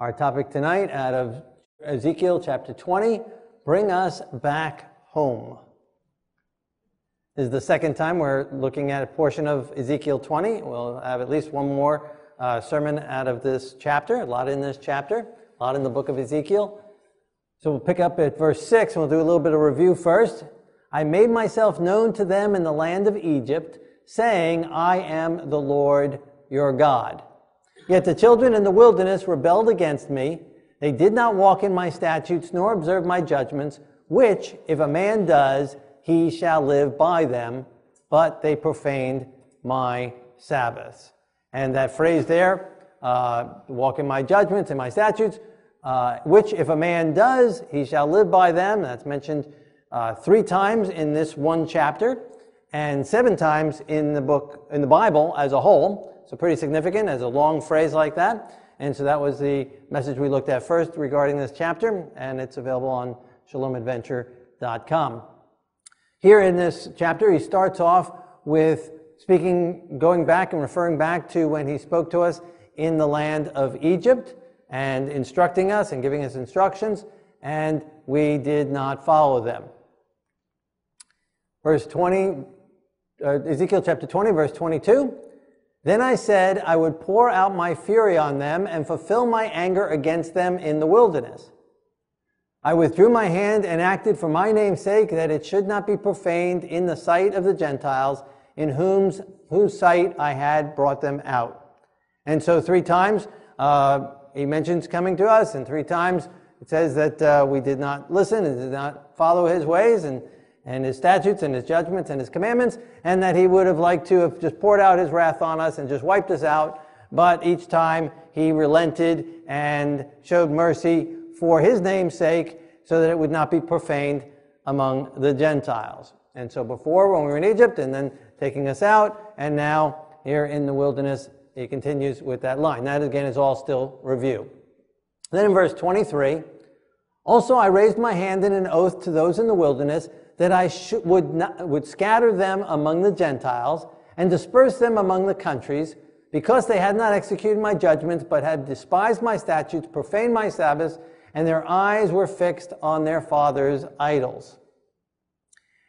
Our topic tonight out of Ezekiel chapter 20 Bring Us Back Home. This is the second time we're looking at a portion of Ezekiel 20. We'll have at least one more uh, sermon out of this chapter, a lot in this chapter, a lot in the book of Ezekiel. So we'll pick up at verse 6 and we'll do a little bit of review first. I made myself known to them in the land of Egypt, saying, I am the Lord your God. Yet the children in the wilderness rebelled against me. They did not walk in my statutes, nor observe my judgments, which, if a man does, he shall live by them, but they profaned my Sabbaths. And that phrase there, uh, walk in my judgments and my statutes, uh, which if a man does, he shall live by them. That's mentioned uh, three times in this one chapter and seven times in the book, in the Bible as a whole. So pretty significant as a long phrase like that. And so that was the message we looked at first regarding this chapter, and it's available on shalomadventure.com. Here in this chapter, he starts off with speaking, going back and referring back to when he spoke to us in the land of Egypt and instructing us and giving us instructions, and we did not follow them. Verse 20, uh, Ezekiel chapter 20, verse 22. Then I said, I would pour out my fury on them and fulfill my anger against them in the wilderness. I withdrew my hand and acted for my name's sake that it should not be profaned in the sight of the Gentiles, in whom's, whose sight I had brought them out. And so, three times uh, he mentions coming to us, and three times it says that uh, we did not listen and did not follow his ways. And and his statutes and his judgments and his commandments, and that he would have liked to have just poured out his wrath on us and just wiped us out. But each time he relented and showed mercy for his name's sake so that it would not be profaned among the Gentiles. And so before, when we were in Egypt, and then taking us out, and now here in the wilderness, he continues with that line. That again is all still review. Then in verse 23, also I raised my hand in an oath to those in the wilderness that I would, not, would scatter them among the Gentiles and disperse them among the countries, because they had not executed my judgments, but had despised my statutes, profaned my Sabbaths, and their eyes were fixed on their fathers' idols.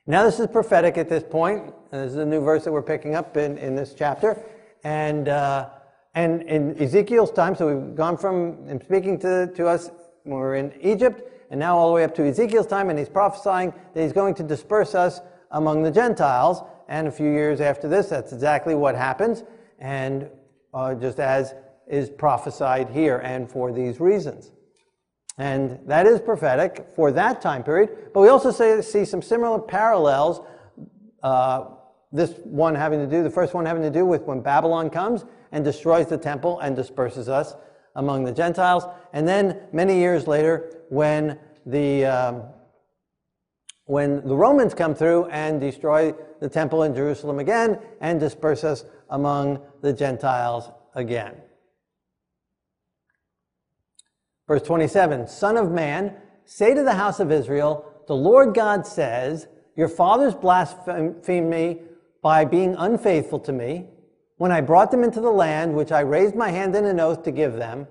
Now, this is prophetic at this point. This is a new verse that we're picking up in, in this chapter. And, uh, and in Ezekiel's time, so we've gone from him speaking to, to us when we were in Egypt and now all the way up to Ezekiel's time, and he's prophesying that he's going to disperse us among the Gentiles. And a few years after this, that's exactly what happens, and uh, just as is prophesied here, and for these reasons. And that is prophetic for that time period. But we also say, see some similar parallels. Uh, this one having to do, the first one having to do with when Babylon comes and destroys the temple and disperses us among the Gentiles. And then many years later, when the, um, when the Romans come through and destroy the temple in Jerusalem again and disperse us among the Gentiles again. Verse 27 Son of man, say to the house of Israel, the Lord God says, Your fathers blasphemed me by being unfaithful to me when I brought them into the land which I raised my hand in an oath to give them.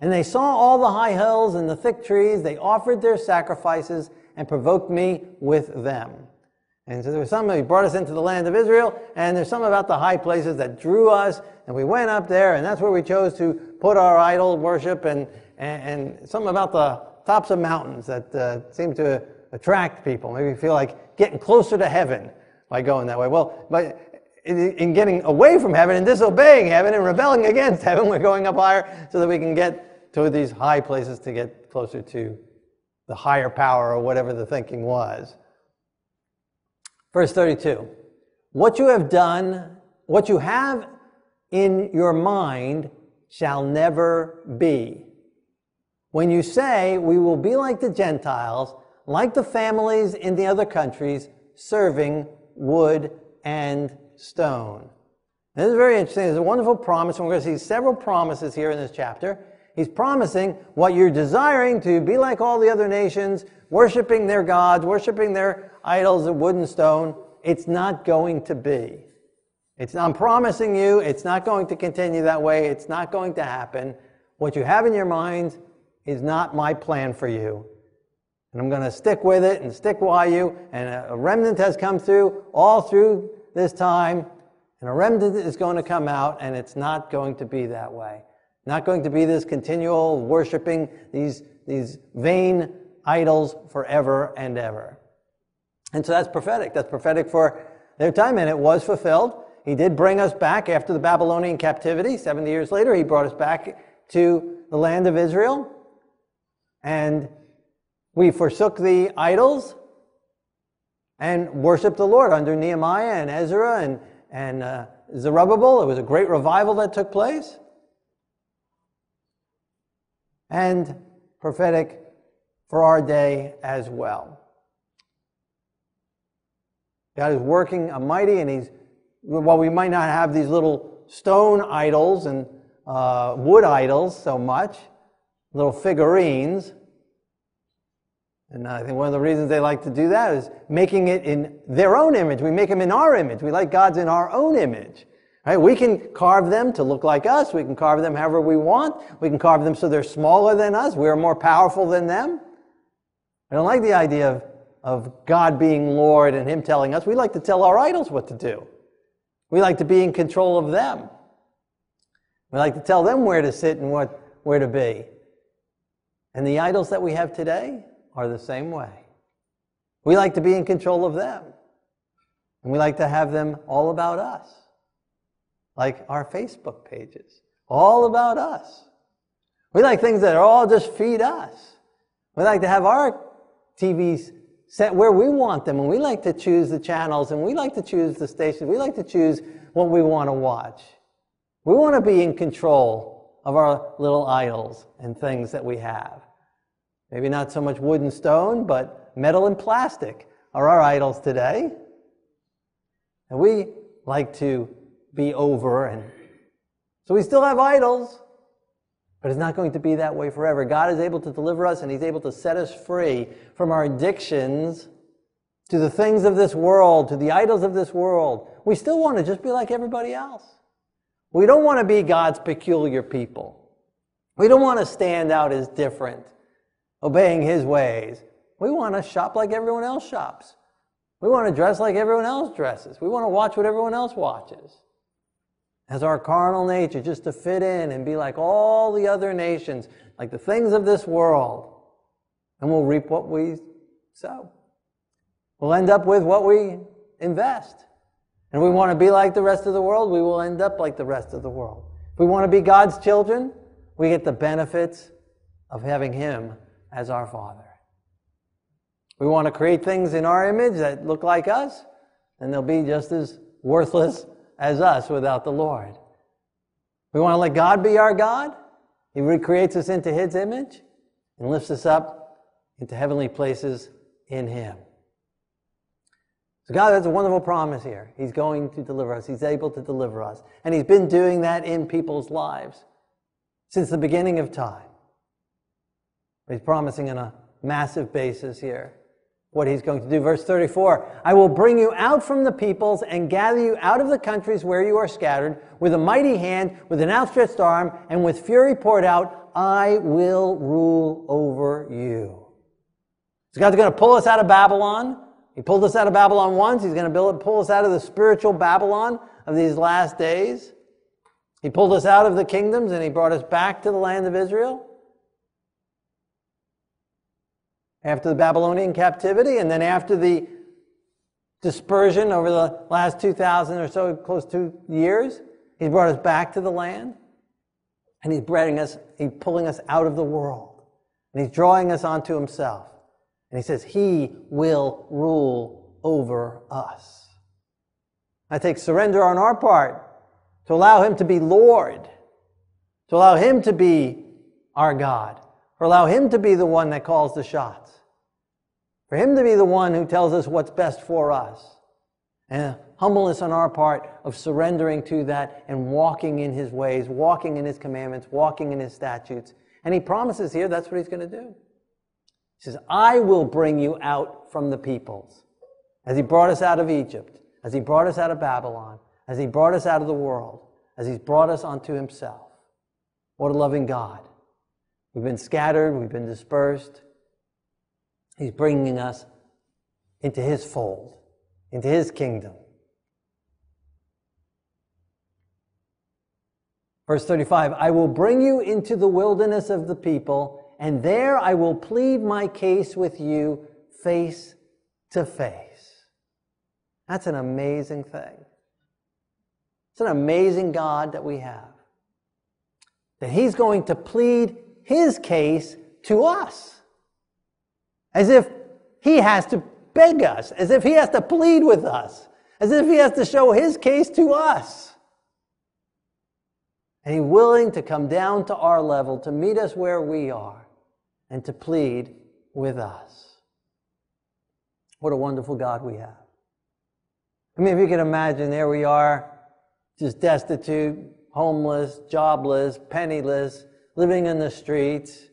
And they saw all the high hills and the thick trees. They offered their sacrifices and provoked me with them. And so there was some, he brought us into the land of Israel, and there's some about the high places that drew us, and we went up there, and that's where we chose to put our idol worship, and, and, and something about the tops of mountains that uh, seemed to attract people. Maybe feel like getting closer to heaven by going that way. Well, but in getting away from heaven and disobeying heaven and rebelling against heaven, we're going up higher so that we can get to these high places to get closer to the higher power or whatever the thinking was. Verse 32 What you have done, what you have in your mind shall never be. When you say, We will be like the Gentiles, like the families in the other countries, serving wood and stone. this is very interesting. There's a wonderful promise, and we're going to see several promises here in this chapter. He's promising what you're desiring to be like all the other nations, worshiping their gods, worshiping their idols of wood and stone. It's not going to be. It's, I'm promising you, it's not going to continue that way. It's not going to happen. What you have in your mind is not my plan for you. And I'm going to stick with it and stick by you. And a remnant has come through all through this time. And a remnant is going to come out, and it's not going to be that way. Not going to be this continual worshiping these, these vain idols forever and ever. And so that's prophetic. That's prophetic for their time, and it was fulfilled. He did bring us back after the Babylonian captivity. 70 years later, he brought us back to the land of Israel. And we forsook the idols and worshiped the Lord under Nehemiah and Ezra and, and uh, Zerubbabel. It was a great revival that took place. And prophetic for our day as well. God is working a mighty, and He's, while we might not have these little stone idols and uh, wood idols so much, little figurines, and I think one of the reasons they like to do that is making it in their own image. We make them in our image. We like God's in our own image. Right? We can carve them to look like us. We can carve them however we want. We can carve them so they're smaller than us. We're more powerful than them. I don't like the idea of, of God being Lord and Him telling us. We like to tell our idols what to do. We like to be in control of them. We like to tell them where to sit and what, where to be. And the idols that we have today are the same way. We like to be in control of them. And we like to have them all about us, like our Facebook pages, all about us. We like things that are all just feed us. We like to have our TVs set where we want them, and we like to choose the channels, and we like to choose the stations. We like to choose what we want to watch. We want to be in control of our little idols and things that we have. Maybe not so much wood and stone, but metal and plastic are our idols today. And we like to be over, and so we still have idols, but it's not going to be that way forever. God is able to deliver us and He's able to set us free from our addictions to the things of this world, to the idols of this world. We still want to just be like everybody else. We don't want to be God's peculiar people. We don't want to stand out as different, obeying His ways. We want to shop like everyone else shops. We want to dress like everyone else dresses. We want to watch what everyone else watches as our carnal nature, just to fit in and be like all the other nations, like the things of this world. And we'll reap what we sow. We'll end up with what we invest. And we want to be like the rest of the world, we will end up like the rest of the world. If we want to be God's children, we get the benefits of having Him as our Father. We want to create things in our image that look like us, and they'll be just as worthless as us without the Lord. We want to let God be our God. He recreates us into His image and lifts us up into heavenly places in Him. So God has a wonderful promise here. He's going to deliver us. He's able to deliver us. And He's been doing that in people's lives since the beginning of time. He's promising on a massive basis here what he's going to do. Verse 34 I will bring you out from the peoples and gather you out of the countries where you are scattered with a mighty hand, with an outstretched arm, and with fury poured out. I will rule over you. So God's going to pull us out of Babylon. He pulled us out of Babylon once. He's going to pull us out of the spiritual Babylon of these last days. He pulled us out of the kingdoms and he brought us back to the land of Israel. After the Babylonian captivity, and then after the dispersion over the last 2,000 or so, close to years, he's brought us back to the land, and he's bringing us, he's pulling us out of the world, and he's drawing us onto himself. And he says, He will rule over us. I take surrender on our part to allow him to be Lord, to allow him to be our God, or allow him to be the one that calls the shots for Him to be the one who tells us what's best for us. And humbleness on our part of surrendering to that and walking in His ways, walking in His commandments, walking in His statutes. And He promises here that's what He's going to do. He says, I will bring you out from the peoples. As He brought us out of Egypt, as He brought us out of Babylon, as He brought us out of the world, as He's brought us unto Himself. What a loving God We've been scattered, we've been dispersed. He's bringing us into His fold, into His kingdom. Verse 35 I will bring you into the wilderness of the people, and there I will plead my case with you face to face. That's an amazing thing. It's an amazing God that we have. That He's going to plead His case to us. As if He has to beg us, as if He has to plead with us, as if He has to show His case to us. And He's willing to come down to our level, to meet us where we are, and to plead with us. What a wonderful God we have. I mean, if you can imagine, there we are, just destitute, homeless, jobless, penniless, living in the streets,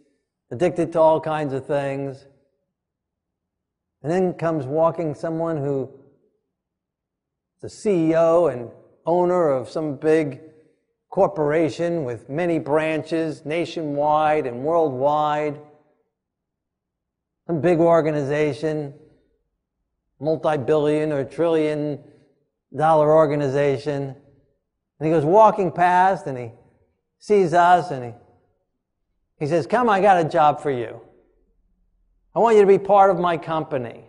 addicted to all kinds of things. And then comes walking someone who is the CEO and owner of some big corporation with many branches nationwide and worldwide, some big organization, multi billion or trillion dollar organization. And he goes walking past and he sees us and he, he says, Come, I got a job for you. I want you to be part of my company.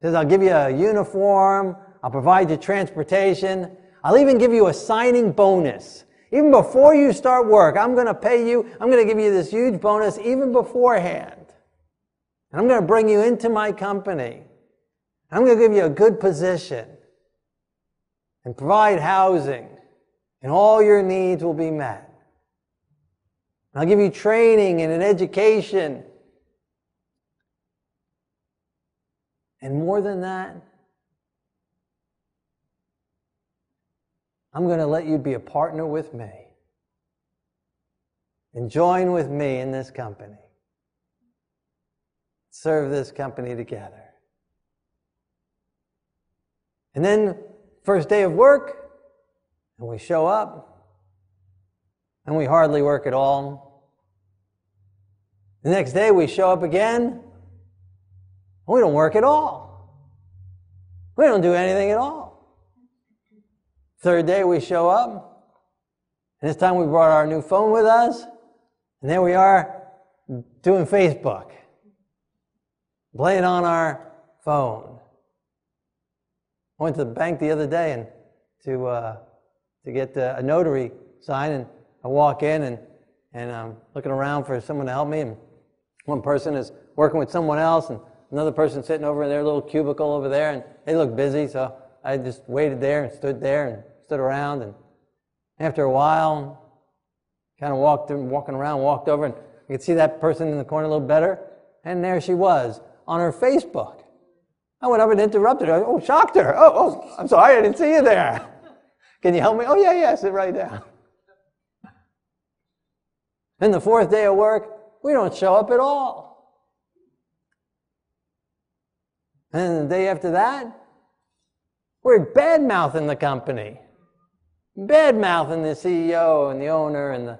He says, I'll give you a uniform, I'll provide you transportation, I'll even give you a signing bonus. Even before you start work, I'm going to pay you, I'm going to give you this huge bonus even beforehand. And I'm going to bring you into my company. I'm going to give you a good position and provide housing, and all your needs will be met. I'll give you training and an education. And more than that, I'm going to let you be a partner with me and join with me in this company. Serve this company together. And then First day of work, and we show up, and we hardly work at all. The next day we show up again, and we don't work at all. We don't do anything at all. Third day we show up, and this time we brought our new phone with us, and there we are doing Facebook, playing on our phone. I went to the bank the other day and to uh, to get uh, a notary sign, and I walk in and and I'm looking around for someone to help me, and one person is working with someone else, and another person sitting over in their little cubicle over there, and they look busy, so I just waited there and stood there and stood around, and after a while, kind of walked walking around, walked over, and I could see that person in the corner a little better, and there she was on her Facebook. I went up and interrupted her. Oh, shocked her. Oh, oh, I'm sorry, I didn't see you there. Can you help me? Oh, yeah, yeah, sit right down. Then the fourth day of work, we don't show up at all. And the day after that, we're bad mouthing the company, bad mouthing the CEO and the owner and the,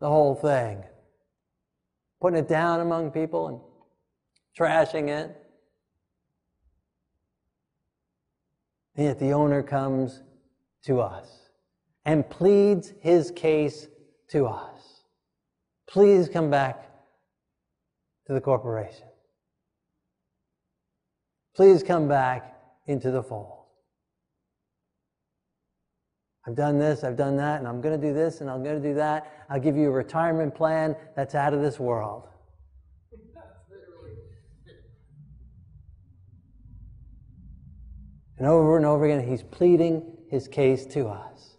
the whole thing, putting it down among people and trashing it. And yet the owner comes to us and pleads his case to us. Please come back to the corporation. Please come back into the fold. I've done this, I've done that, and I'm going to do this, and I'm going to do that. I'll give you a retirement plan that's out of this world. And over and over again, he's pleading his case to us.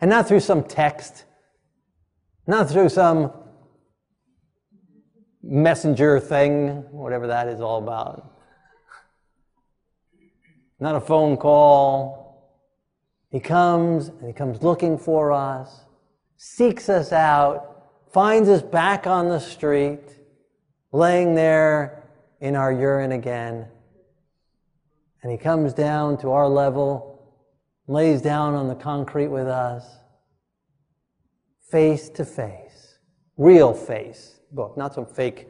And not through some text, not through some messenger thing, whatever that is all about. Not a phone call. He comes and he comes looking for us, seeks us out, finds us back on the street, laying there in our urine again and he comes down to our level, lays down on the concrete with us, face to face, real face book, not some fake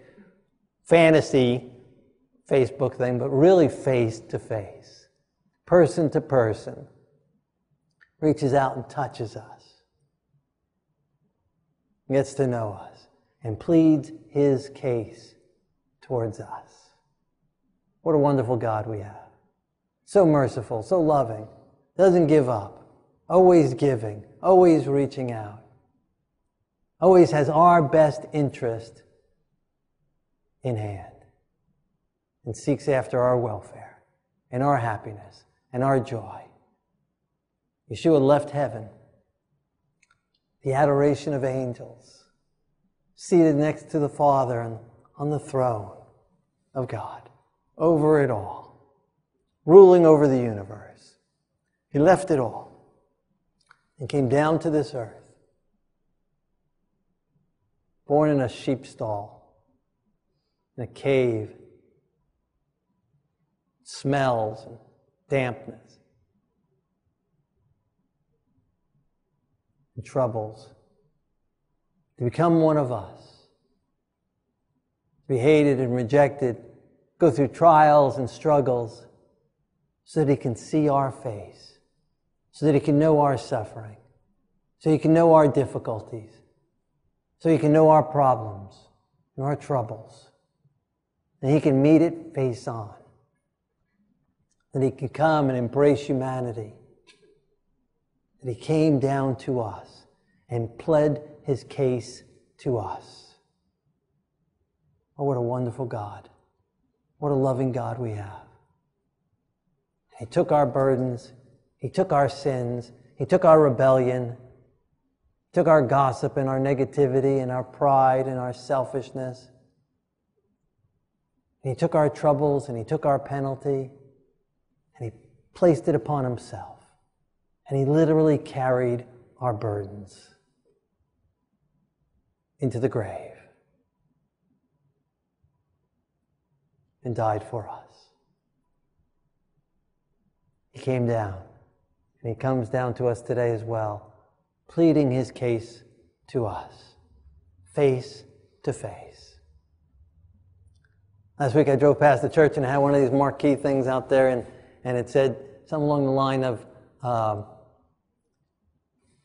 fantasy Facebook thing, but really face to face, person to person, reaches out and touches us, gets to know us, and pleads his case towards us. What a wonderful God we have. So merciful, so loving, doesn't give up, always giving, always reaching out, always has our best interest in hand and seeks after our welfare and our happiness and our joy. Yeshua left heaven, the adoration of angels, seated next to the Father and on the throne of God, over it all, ruling over the universe. He left it all and came down to this earth, born in a sheep stall, in a cave. Smells and dampness. And troubles, to become one of us, to be hated and rejected, go through trials and struggles. So that he can see our face, so that he can know our suffering, so he can know our difficulties, so he can know our problems and our troubles, and he can meet it face on that he could come and embrace humanity, that he came down to us and pled his case to us. Oh, what a wonderful God. What a loving God we have. He took our burdens, he took our sins, he took our rebellion, took our gossip and our negativity and our pride and our selfishness. He took our troubles and he took our penalty and he placed it upon himself. And he literally carried our burdens into the grave and died for us. He came down, and he comes down to us today as well, pleading his case to us, face to face. Last week I drove past the church and I had one of these marquee things out there, and and it said something along the line of um,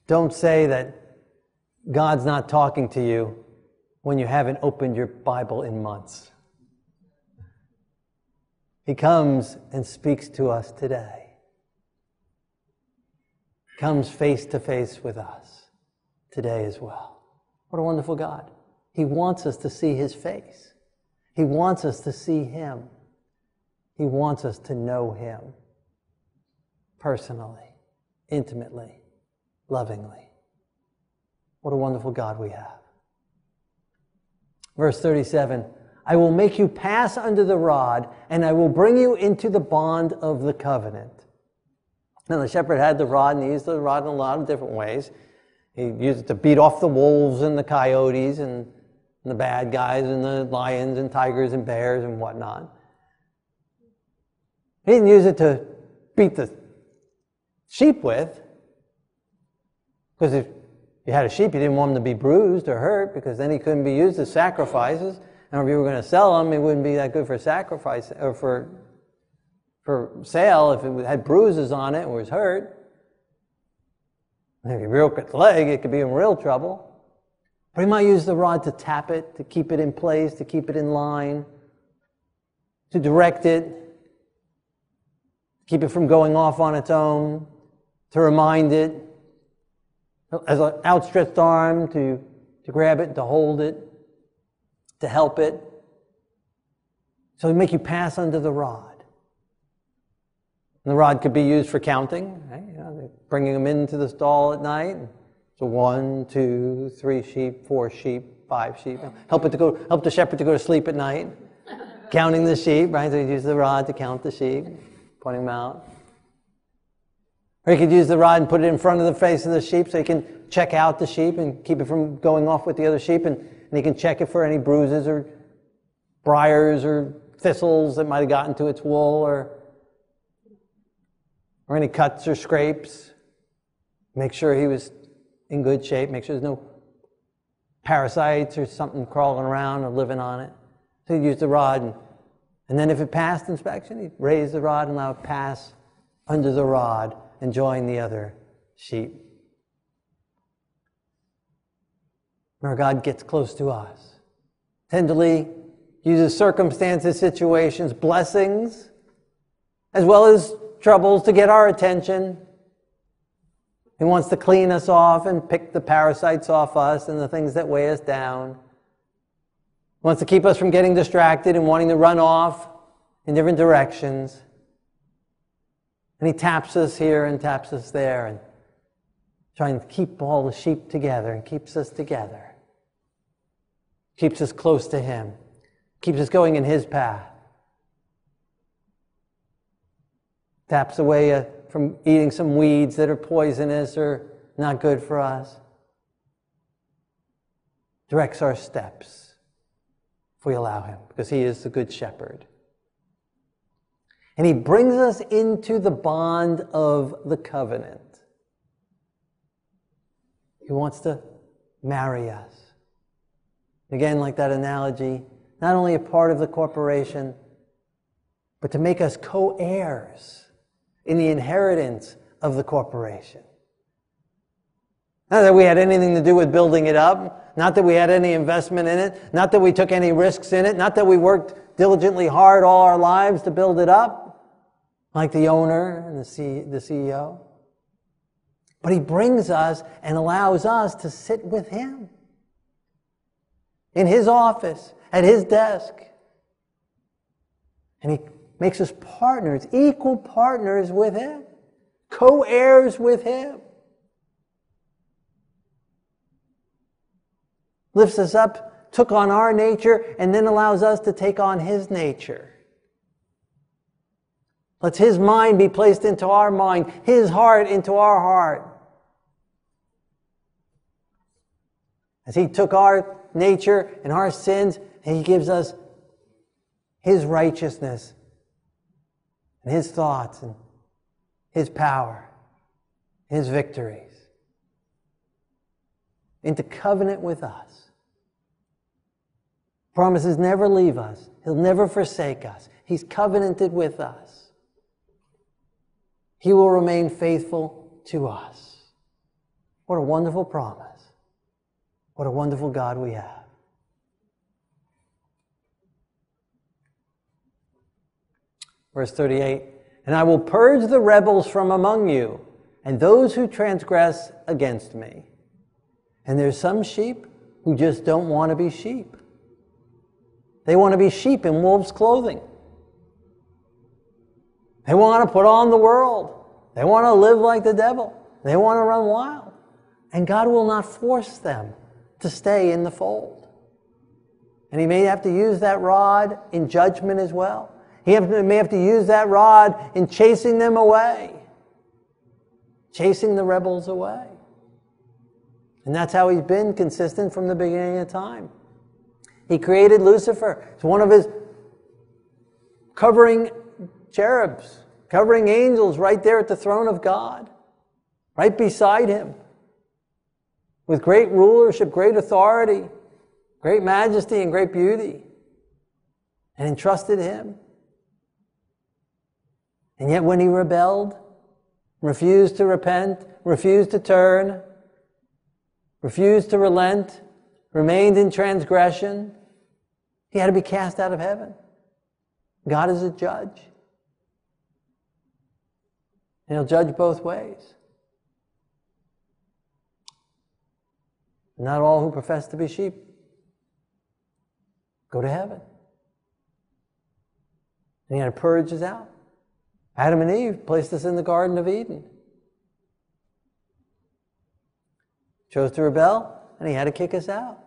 don't say that God's not talking to you when you haven't opened your Bible in months. He comes and speaks to us today. Comes face to face with us today as well. What a wonderful God. He wants us to see His face. He wants us to see Him. He wants us to know Him personally, intimately, lovingly. What a wonderful God we have. Verse 37 I will make you pass under the rod, and I will bring you into the bond of the covenant. Now, the shepherd had the rod, and he used the rod in a lot of different ways. He used it to beat off the wolves and the coyotes and, the bad guys and the lions and tigers and bears and whatnot. He didn't use it to beat the sheep with. Because if you had a sheep, you didn't want them to be bruised or hurt because then he couldn't be used as sacrifices. And if you were going to sell them, it wouldn't be that good for sacrifice or for, for sale if it had bruises on it and was hurt. If you broke its leg, it could be in real trouble. But he might use the rod to tap it, to keep it in place, to keep it in line, to direct it, keep it from going off on its own, to remind it, as an outstretched arm to, to grab it, to hold it, to help it. So we make you pass under the rod. And the rod could be used for counting, right? you know, bringing them into the stall at night. So one, two, three sheep, four sheep, five sheep. Help it to go, help the shepherd to go to sleep at night. Counting the sheep, right? So you use the rod to count the sheep, pointing them out. Or you could use the rod and put it in front of the face of the sheep so you can check out the sheep and keep it from going off with the other sheep. And, and can check it for any bruises or briars or thistles that might have gotten to its wool or, or any cuts or scrapes. Make sure he was in good shape. Make sure there's no parasites or something crawling around or living on it. So he'd use the rod, and, and then if it passed inspection, he'd raise the rod and allow it pass under the rod and join the other sheep. Our God gets close to us, tenderly uses circumstances, situations, blessings, as well as troubles to get our attention. He wants to clean us off and pick the parasites off us and the things that weigh us down. He wants to keep us from getting distracted and wanting to run off in different directions. And he taps us here and taps us there and trying to keep all the sheep together and keeps us together. Keeps us close to him. Keeps us going in his path. Taps away uh, from eating some weeds that are poisonous or not good for us. Directs our steps if we allow him, because he is the good shepherd. And he brings us into the bond of the covenant. He wants to marry us. Again, like that analogy, not only a part of the corporation, but to make us co heirs in the inheritance of the corporation. Not that we had anything to do with building it up, not that we had any investment in it, not that we took any risks in it, not that we worked diligently hard all our lives to build it up, like the owner and the, C- the CEO. But he brings us and allows us to sit with him in his office, at his desk. And he makes us partners, equal partners with Him, co heirs with Him. Lifts us up, took on our nature, and then allows us to take on His nature. Let's His mind be placed into our mind, His heart into our heart. As He took our nature and our sins, He gives us His righteousness and his thoughts and his power, his victories, into covenant with us. Promises never leave us. He'll never forsake us. He's covenanted with us. He will remain faithful to us. What a wonderful promise. What a wonderful God we have. Verse 38 And I will purge the rebels from among you, and those who transgress against me. And there's some sheep who just don't want to be sheep. They want to be sheep in wolves' clothing. They want to put on the world. They want to live like the devil. They want to run wild. And God will not force them to stay in the fold. And He may have to use that rod in judgment as well. He may have to use that rod in chasing them away, chasing the rebels away. And that's how he's been consistent from the beginning of time. He created Lucifer. It's one of his covering cherubs, covering angels right there at the throne of God, right beside him, with great rulership, great authority, great majesty, and great beauty, and entrusted him. And yet, when he rebelled, refused to repent, refused to turn, refused to relent, remained in transgression, he had to be cast out of heaven. God is a judge. And he'll judge both ways. Not all who profess to be sheep go to heaven. And he had to purge us out. Adam and Eve placed us in the Garden of Eden. Chose to rebel, and he had to kick us out.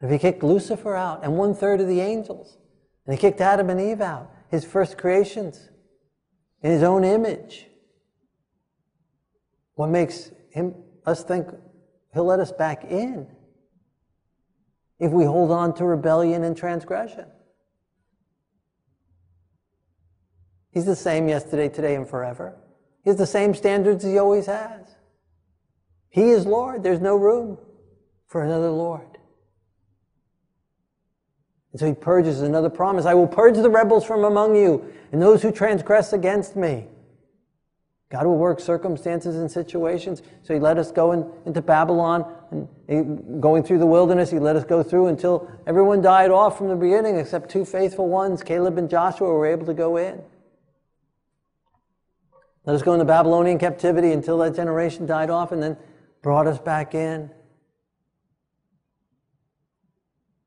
If he kicked Lucifer out and one third of the angels, and he kicked Adam and Eve out, his first creations, in his own image, what makes him us think he'll let us back in if we hold on to rebellion and transgression? He's the same yesterday, today, and forever. He has the same standards he always has. He is Lord. There's no room for another Lord. And so he purges another promise I will purge the rebels from among you and those who transgress against me. God will work circumstances and situations. So he let us go in, into Babylon and he, going through the wilderness. He let us go through until everyone died off from the beginning except two faithful ones, Caleb and Joshua, were able to go in. Let us go into Babylonian captivity until that generation died off and then brought us back in.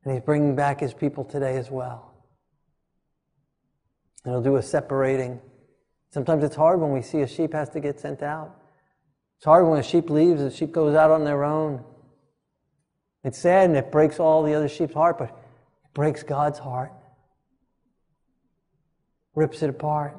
And he's bringing back his people today as well. And he'll do a separating. Sometimes it's hard when we see a sheep has to get sent out. It's hard when a sheep leaves, a sheep goes out on their own. It's sad and it breaks all the other sheep's heart, but it breaks God's heart, rips it apart.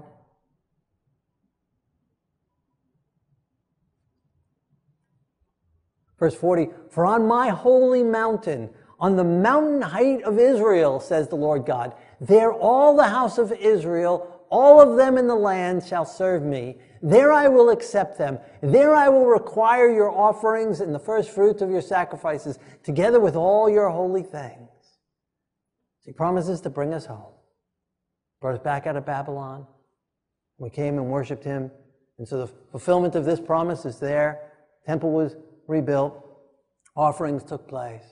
Verse 40 For on my holy mountain, on the mountain height of Israel, says the Lord God, there all the house of Israel, all of them in the land shall serve me. There I will accept them. There I will require your offerings and the first fruits of your sacrifices, together with all your holy things. He promises to bring us home. Brought us back out of Babylon. We came and worshiped him. And so the fulfillment of this promise is there. Temple was rebuilt. Offerings took place.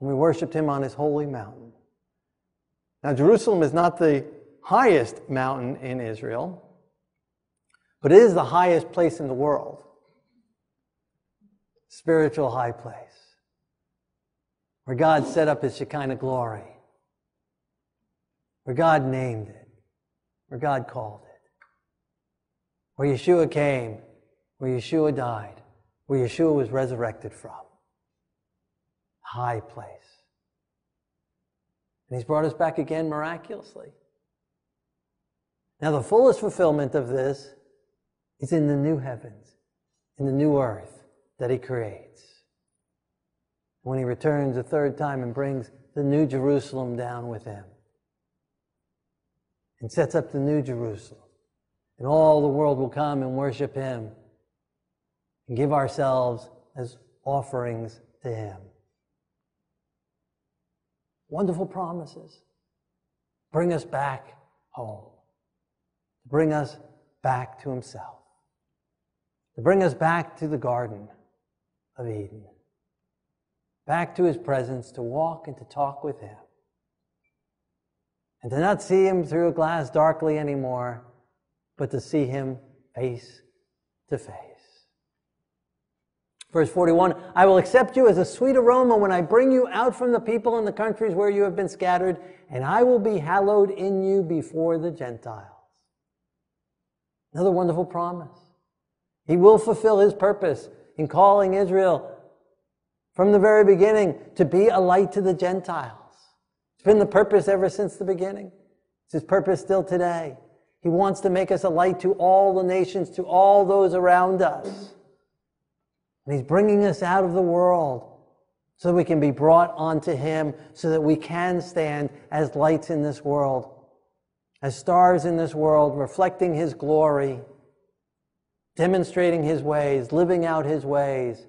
And we worshiped him on his holy mountain. Now, Jerusalem is not the highest mountain in Israel, but it is the highest place in the world. Spiritual high place. Where God set up his Shekinah glory. Where God named it. Where God called it. Where Yeshua came. Where Yeshua died. Where Yeshua was resurrected from. High place. And he's brought us back again miraculously. Now, the fullest fulfillment of this is in the new heavens, in the new earth that he creates. When he returns a third time and brings the new Jerusalem down with him and sets up the new Jerusalem. And all the world will come and worship him and give ourselves as offerings to him. Wonderful promises. Bring us back home. Bring us back to himself. To bring us back to the Garden of Eden. Back to his presence to walk and to talk with him. And to not see him through a glass darkly anymore, but to see him face to face. Verse 41 I will accept you as a sweet aroma when I bring you out from the people and the countries where you have been scattered, and I will be hallowed in you before the Gentiles. Another wonderful promise. He will fulfill his purpose in calling Israel from the very beginning to be a light to the Gentiles. It's been the purpose ever since the beginning. It's his purpose still today. He wants to make us a light to all the nations, to all those around us. And He's bringing us out of the world so that we can be brought onto Him, so that we can stand as lights in this world, as stars in this world, reflecting His glory, demonstrating His ways, living out His ways,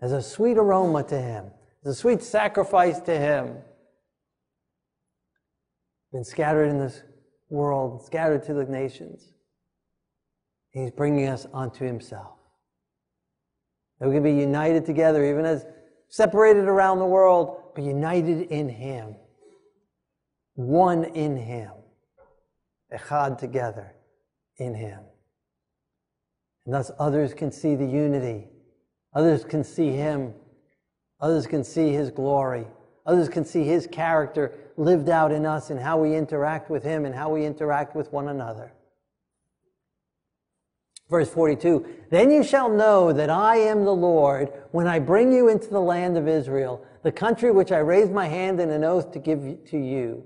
as a sweet aroma to Him, as a sweet sacrifice to Him. Been scattered in this world, scattered to the nations. He's bringing us onto Himself. That we can be united together, even as separated around the world, but united in Him. One in Him. Echad together in Him. And thus others can see the unity. Others can see Him. Others can see His glory. Others can see His character lived out in us and how we interact with Him and how we interact with one another. Verse 42 Then you shall know that I am the Lord when I bring you into the land of Israel, the country which I raised my hand in an oath to give to you.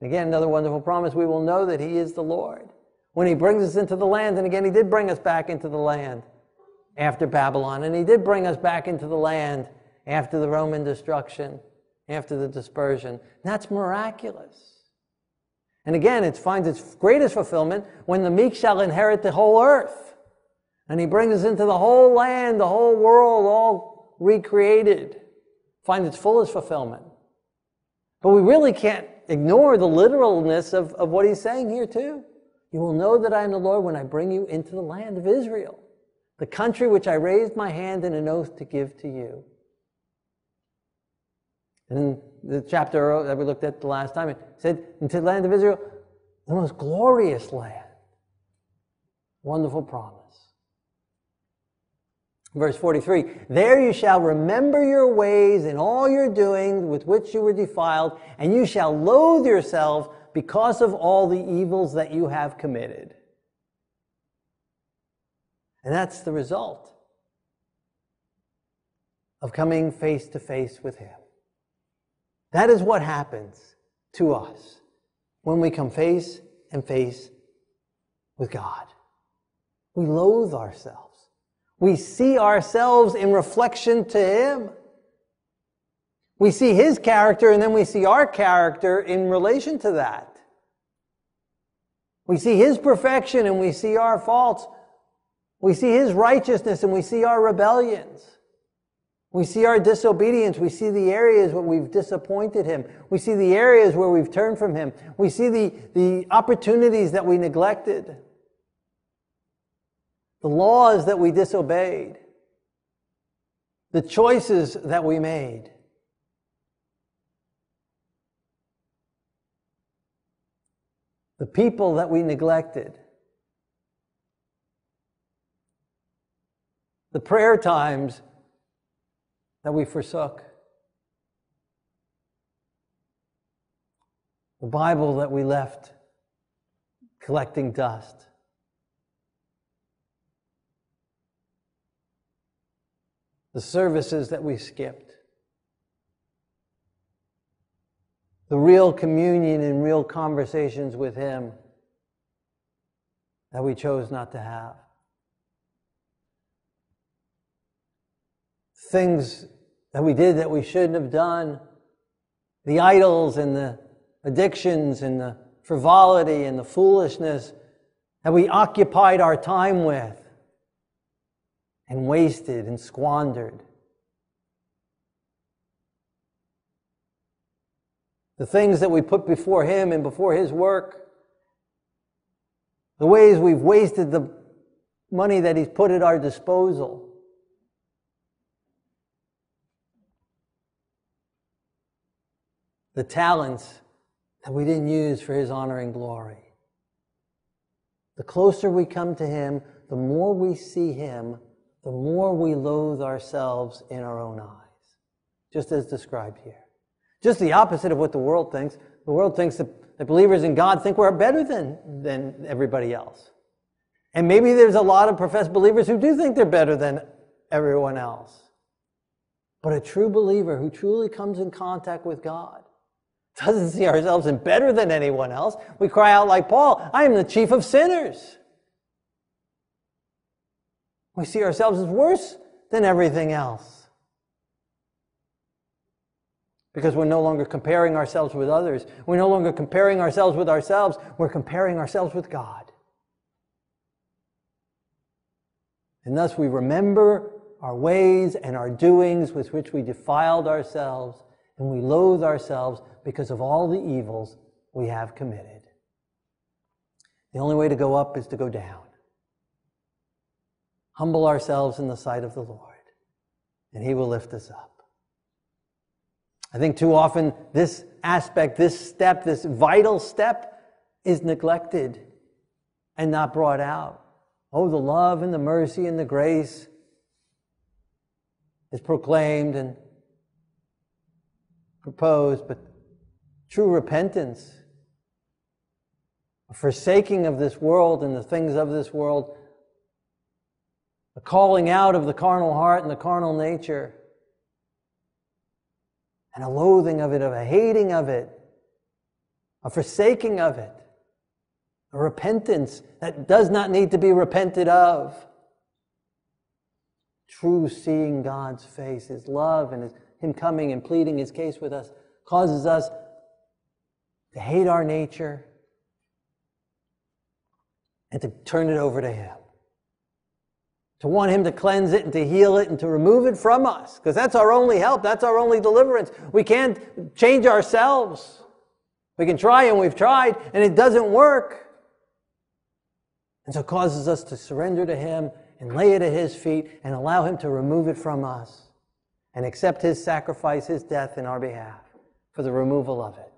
Again, another wonderful promise. We will know that He is the Lord when He brings us into the land. And again, He did bring us back into the land after Babylon, and He did bring us back into the land after the Roman destruction, after the dispersion. That's miraculous. And again, it finds its greatest fulfillment when the meek shall inherit the whole earth. And he brings us into the whole land, the whole world, all recreated, Finds its fullest fulfillment. But we really can't ignore the literalness of, of what he's saying here, too. You will know that I am the Lord when I bring you into the land of Israel, the country which I raised my hand in an oath to give to you. In the chapter that we looked at the last time, it said, into the land of Israel, the most glorious land. Wonderful promise. Verse 43 There you shall remember your ways and all your doings with which you were defiled, and you shall loathe yourself because of all the evils that you have committed. And that's the result of coming face to face with Him. That is what happens to us when we come face and face with God. We loathe ourselves. We see ourselves in reflection to Him. We see His character and then we see our character in relation to that. We see His perfection and we see our faults. We see His righteousness and we see our rebellions. We see our disobedience. We see the areas where we've disappointed Him. We see the areas where we've turned from Him. We see the, the opportunities that we neglected the laws that we disobeyed, the choices that we made. The people that we neglected, the prayer times that we forsook, the Bible that we left collecting dust. the services that we skipped, the real communion and real conversations with Him that we chose not to have. Things that we did that we shouldn't have done, the idols and the addictions and the frivolity and the foolishness that we occupied our time with and wasted and squandered. The things that we put before Him and before His work, the ways we've wasted the money that He's put at our disposal. The talents that we didn't use for His honor and glory. The closer we come to Him, the more we see Him the more we loathe ourselves in our own eyes, just as described here. Just the opposite of what the world thinks. The world thinks that, believers in God think we're better than, than everybody else. And maybe there's a lot of professed believers who do think they're better than everyone else. But a true believer who truly comes in contact with God doesn't see ourselves in better than anyone else. We cry out like Paul, I am the chief of sinners. We see ourselves as worse than everything else. Because we're no longer comparing ourselves with others. We're no longer comparing ourselves with ourselves. We're comparing ourselves with God. And thus we remember our ways and our doings with which we defiled ourselves, and we loathe ourselves because of all the evils we have committed. The only way to go up is to go down humble ourselves in the sight of the Lord, and He will lift us up. I think too often this aspect, this step, this vital step is neglected and not brought out. Oh, the love and the mercy and the grace is proclaimed and proposed, but true repentance, a forsaking of this world and the things of this world, a calling out of the carnal heart and the carnal nature, and a loathing of it, of a hating of it, a forsaking of it, a repentance that does not need to be repented of. True seeing God's face, His love, and his, Him coming and pleading His case with us causes us to hate our nature and to turn it over to Him. to want Him to cleanse it and to heal it and to remove it from us, because that's our only help, that's our only deliverance. We can't change ourselves. We can try and we've tried, and it doesn't work. And so it causes us to surrender to Him and lay it at His feet and allow Him to remove it from us and accept His sacrifice, His death in our behalf for the removal of it.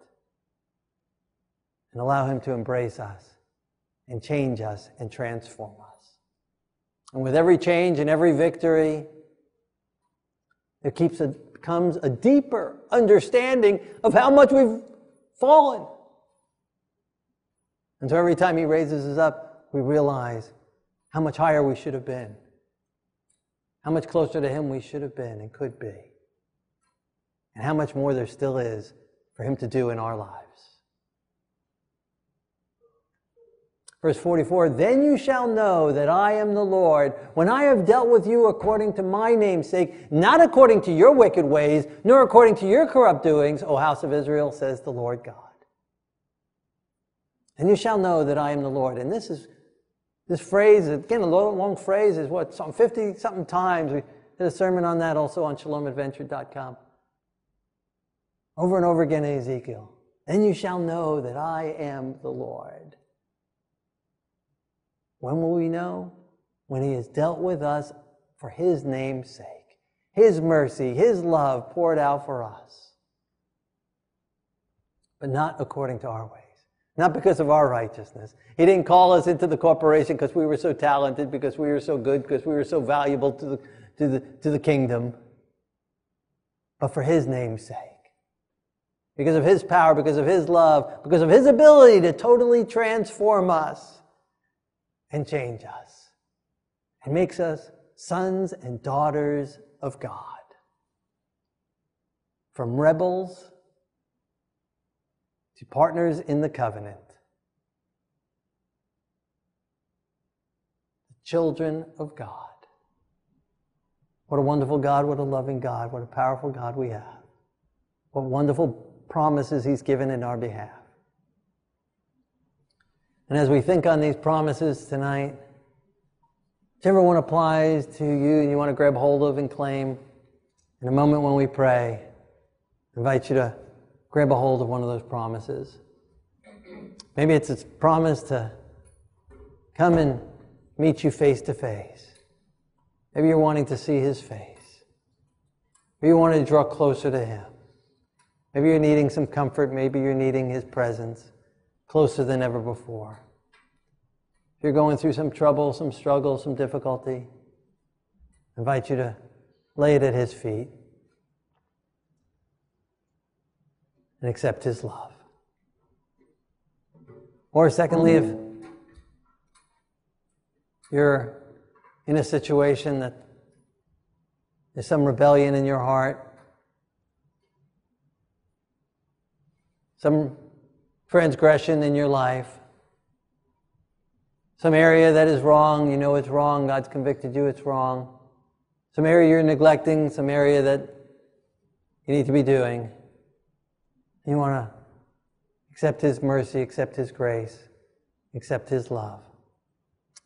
And allow Him to embrace us and change us and transform us. And with every change and every victory, there keeps a, comes a deeper understanding of how much we've fallen. And so every time He raises us up, we realize how much higher we should have been, how much closer to Him we should have been and could be, and how much more there still is for Him to do in our lives. Verse 44 Then you shall know that I am the Lord when I have dealt with you according to my namesake, not according to your wicked ways, nor according to your corrupt doings, O house of Israel, says the Lord God. And you shall know that I am the Lord. And this is this phrase, again, a long, long phrase, is what, some 50 something times. We did a sermon on that also on shalomadventure.com. Over and over again in Ezekiel. Then you shall know that I am the Lord. When will we know? When He has dealt with us for His name's sake. His mercy, His love poured out for us. But not according to our ways not because of our righteousness. He didn't call us into the corporation because we were so talented, because we were so good, because we were so valuable to the, to the, to the kingdom, but for His name's sake. Because of His power, because of His love, because of His ability to totally transform us and change us and makes us sons and daughters of God. From rebels to partners in the covenant. The children of God. What a wonderful God, what a loving God, what a powerful God we have. What wonderful promises He's given in our behalf. And as we think on these promises tonight, whichever one applies to you and you want to grab hold of and claim, in a moment when we pray, I invite you to grab a hold of one of those promises. Maybe it's a promise to come and meet you face to face. Maybe you're wanting to see his face. Maybe you want to draw closer to him. Maybe you're needing some comfort. Maybe you're needing his presence closer than ever before. If you're going through some trouble, some struggle, some difficulty, I invite you to lay it at his feet. And accept His love. Or, secondly, if you're in a situation that there's some rebellion in your heart, some transgression in your life, some area that is wrong, you know it's wrong, God's convicted you it's wrong, some area you're neglecting, some area that you need to be doing. You want to accept His mercy, accept His grace, accept His love,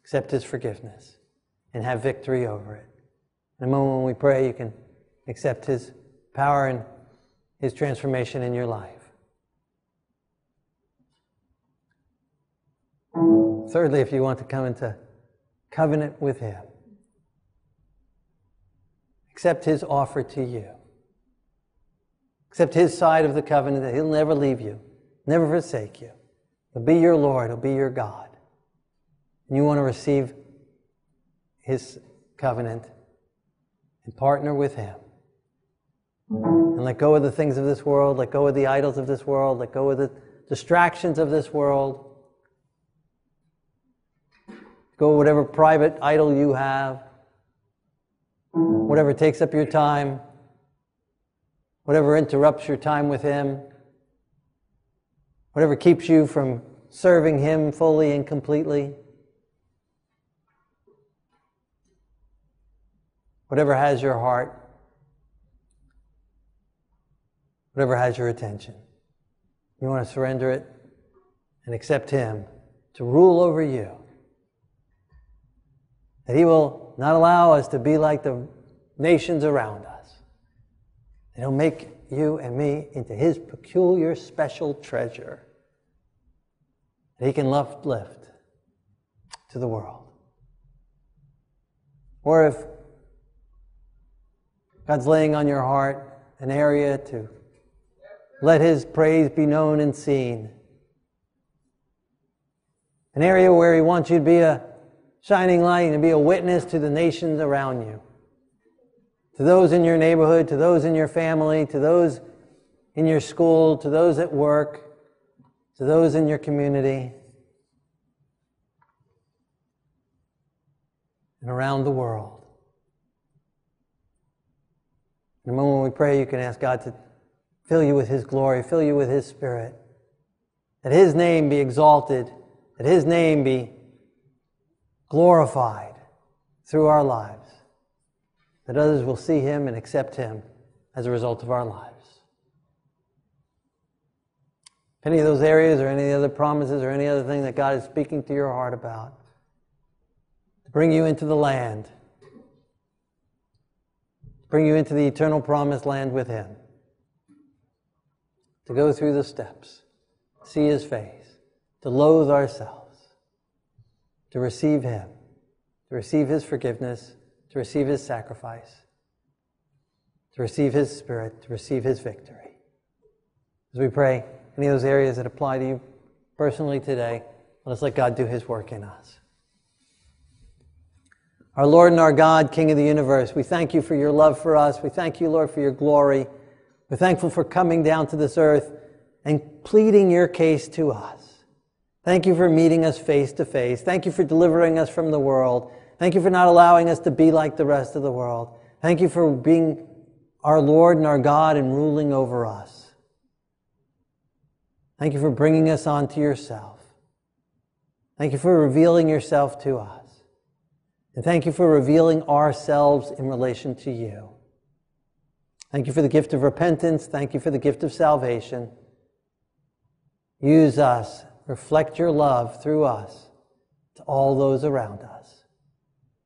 accept His forgiveness, and have victory over it. In a moment when we pray, you can accept His power and His transformation in your life. Thirdly, if you want to come into covenant with Him, accept His offer to you accept his side of the covenant that he'll never leave you, never forsake you. He'll be your Lord, he'll be your God. And you want to receive his covenant and partner with him. And let go of the things of this world, let go of the idols of this world, let go of the distractions of this world. Go whatever private idol you have, whatever takes up your time, whatever interrupts your time with Him, whatever keeps you from serving Him fully and completely, whatever has your heart, whatever has your attention. You want to surrender it and accept Him to rule over you. That He will not allow us to be like the nations around us. And He'll make you and me into His peculiar special treasure. That He can lift to the world. Or if God's laying on your heart an area to let His praise be known and seen, an area where He wants you to be a shining light and be a witness to the nations around you, to those in your neighborhood, to those in your family, to those in your school, to those at work, to those in your community, and around the world. In a moment we pray, you can ask God to fill you with His glory, fill you with His Spirit, that His name be exalted, that His name be glorified through our lives, that others will see Him and accept Him as a result of our lives. If any of those areas or any other promises or any other thing that God is speaking to your heart about, to bring you into the land, to bring you into the eternal promised land with Him, to go through the steps, see His face, to loathe ourselves to receive Him, to receive His forgiveness, to receive His sacrifice, to receive His Spirit, to receive His victory. As we pray, any of those areas that apply to you personally today, let us let God do His work in us. Our Lord and our God, King of the universe, we thank you for your love for us. We thank you, Lord, for your glory. We're thankful for coming down to this earth and pleading your case to us. Thank you for meeting us face to face. Thank you for delivering us from the world. Thank you for not allowing us to be like the rest of the world. Thank you for being our Lord and our God and ruling over us. Thank you for bringing us onto yourself. Thank you for revealing yourself to us. And thank you for revealing ourselves in relation to you. Thank you for the gift of repentance. Thank you for the gift of salvation. Use us reflect your love through us to all those around us.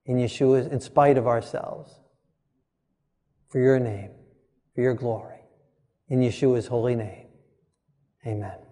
In Yeshua, in spite of ourselves. For your name, for your glory. In Yeshua's holy name. Amen.